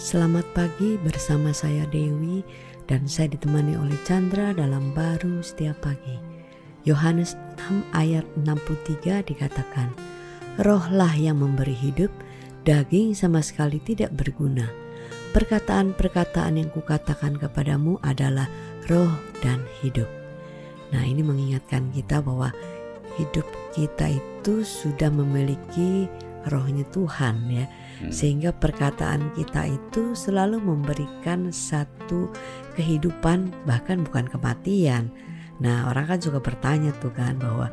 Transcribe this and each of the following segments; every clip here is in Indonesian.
Selamat pagi bersama saya Dewi dan saya ditemani oleh Chandra dalam baru setiap pagi. Yohanes 6 ayat 63 dikatakan, Rohlah yang memberi hidup, daging sama sekali tidak berguna. Perkataan-perkataan yang kukatakan kepadamu adalah roh dan hidup. Nah ini mengingatkan kita bahwa hidup kita itu sudah memiliki rohnya Tuhan ya. Hmm. Sehingga perkataan kita itu selalu memberikan satu kehidupan bahkan bukan kematian. Nah orang kan juga bertanya tuh kan bahwa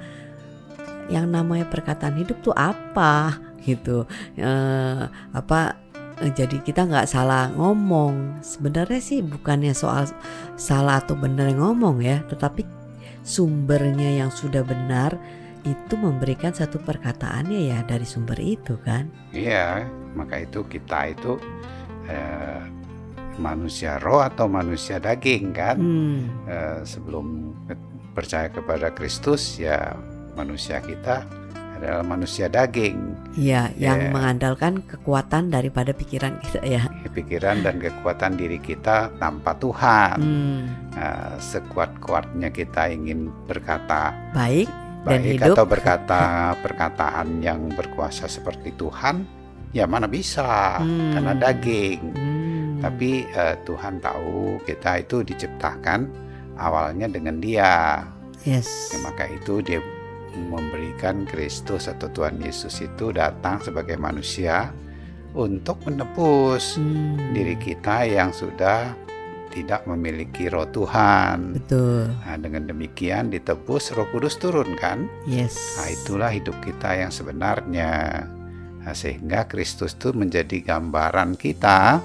yang namanya perkataan hidup tuh apa? Gitu. E, apa eh, jadi kita nggak salah ngomong. Sebenarnya sih bukannya soal salah atau benar ngomong ya. Tetapi sumbernya yang sudah benar itu memberikan satu perkataannya ya dari sumber itu kan iya maka itu kita itu eh, manusia roh atau manusia daging kan hmm. eh, sebelum percaya kepada Kristus ya manusia kita adalah manusia daging. Iya, yang ya. mengandalkan kekuatan daripada pikiran kita ya. Pikiran dan kekuatan diri kita tanpa Tuhan. Hmm. Nah, sekuat-kuatnya kita ingin berkata baik baik dan hidup. atau berkata perkataan yang berkuasa seperti Tuhan ya mana bisa hmm. karena daging hmm. tapi uh, Tuhan tahu kita itu diciptakan awalnya dengan Dia yes ya, maka itu Dia memberikan Kristus atau Tuhan Yesus itu datang sebagai manusia untuk menebus hmm. diri kita yang sudah tidak memiliki roh Tuhan. Betul. Nah, dengan demikian ditebus Roh Kudus turun kan? Yes. Nah, itulah hidup kita yang sebenarnya. Nah, sehingga Kristus itu menjadi gambaran kita.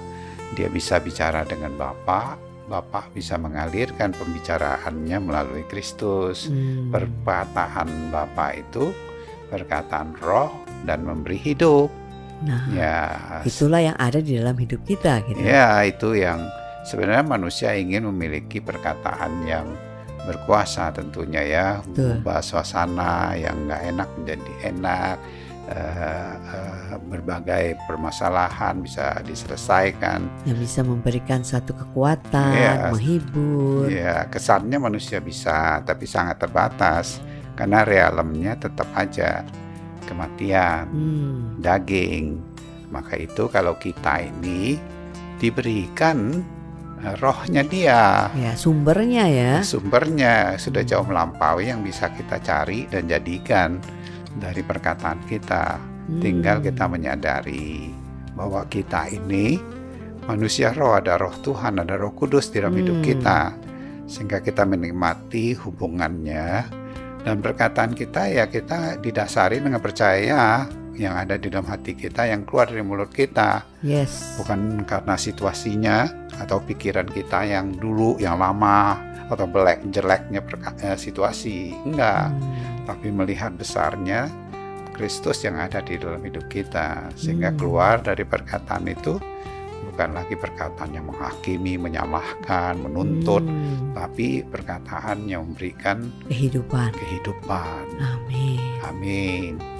Dia bisa bicara dengan Bapa, Bapak bisa mengalirkan pembicaraannya melalui Kristus. Hmm. Perkataan Bapa itu perkataan roh dan memberi hidup. Nah, ya, itulah yang ada di dalam hidup kita gitu. Ya, itu yang sebenarnya manusia ingin memiliki perkataan yang berkuasa tentunya ya mengubah suasana yang nggak enak menjadi enak uh, uh, berbagai permasalahan bisa diselesaikan. Yang bisa memberikan satu kekuatan ya, menghibur. Ya kesannya manusia bisa tapi sangat terbatas. Karena realemnya tetap aja kematian hmm. daging. Maka itu kalau kita ini diberikan rohnya dia. Ya, sumbernya ya. Sumbernya sudah jauh melampaui yang bisa kita cari dan jadikan dari perkataan kita. Hmm. Tinggal kita menyadari bahwa kita ini manusia roh, ada roh Tuhan, ada roh kudus di dalam hmm. hidup kita. Sehingga kita menikmati hubungannya dan perkataan kita ya kita didasari dengan percaya yang ada di dalam hati kita yang keluar dari mulut kita. Yes. Bukan karena situasinya atau pikiran kita yang dulu yang lama atau belek jeleknya eh, situasi. Enggak. Hmm. Tapi melihat besarnya Kristus yang ada di dalam hidup kita sehingga hmm. keluar dari perkataan itu bukan lagi perkataan yang menghakimi, menyalahkan, menuntut, hmm. tapi perkataan yang memberikan kehidupan. Kehidupan. Amin. Amin.